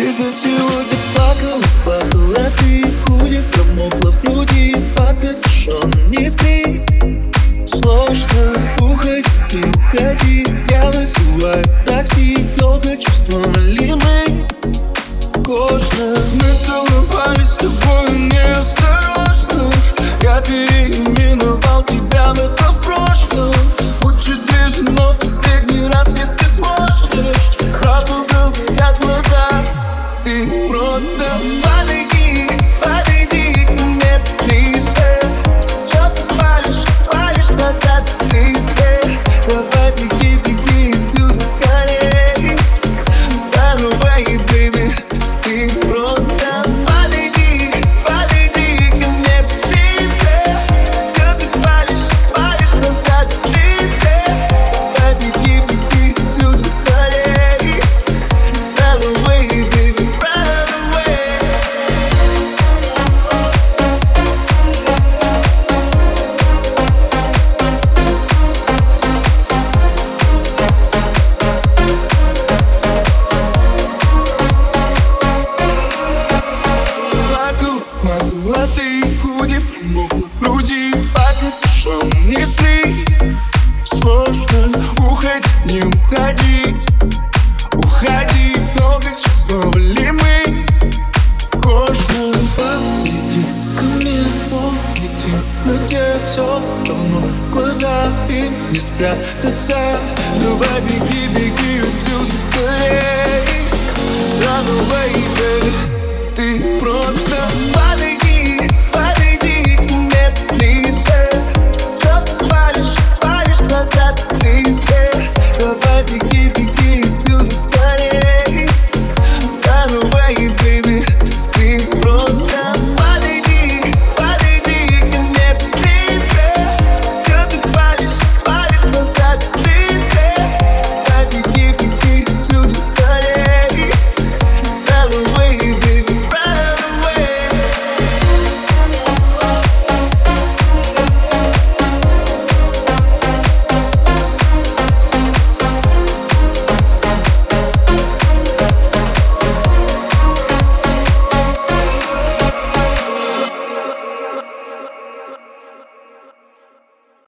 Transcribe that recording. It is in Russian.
Ты же сегодня плакала, плакала ты, уйди ко мне Не Если сложно уходить, не уходи. Уходи, много чувствовали мы? Кожно Подойди ко мне, помните на те Глаза и не спрятаться. Давай беги, беги отсюда скорей. Run away, baby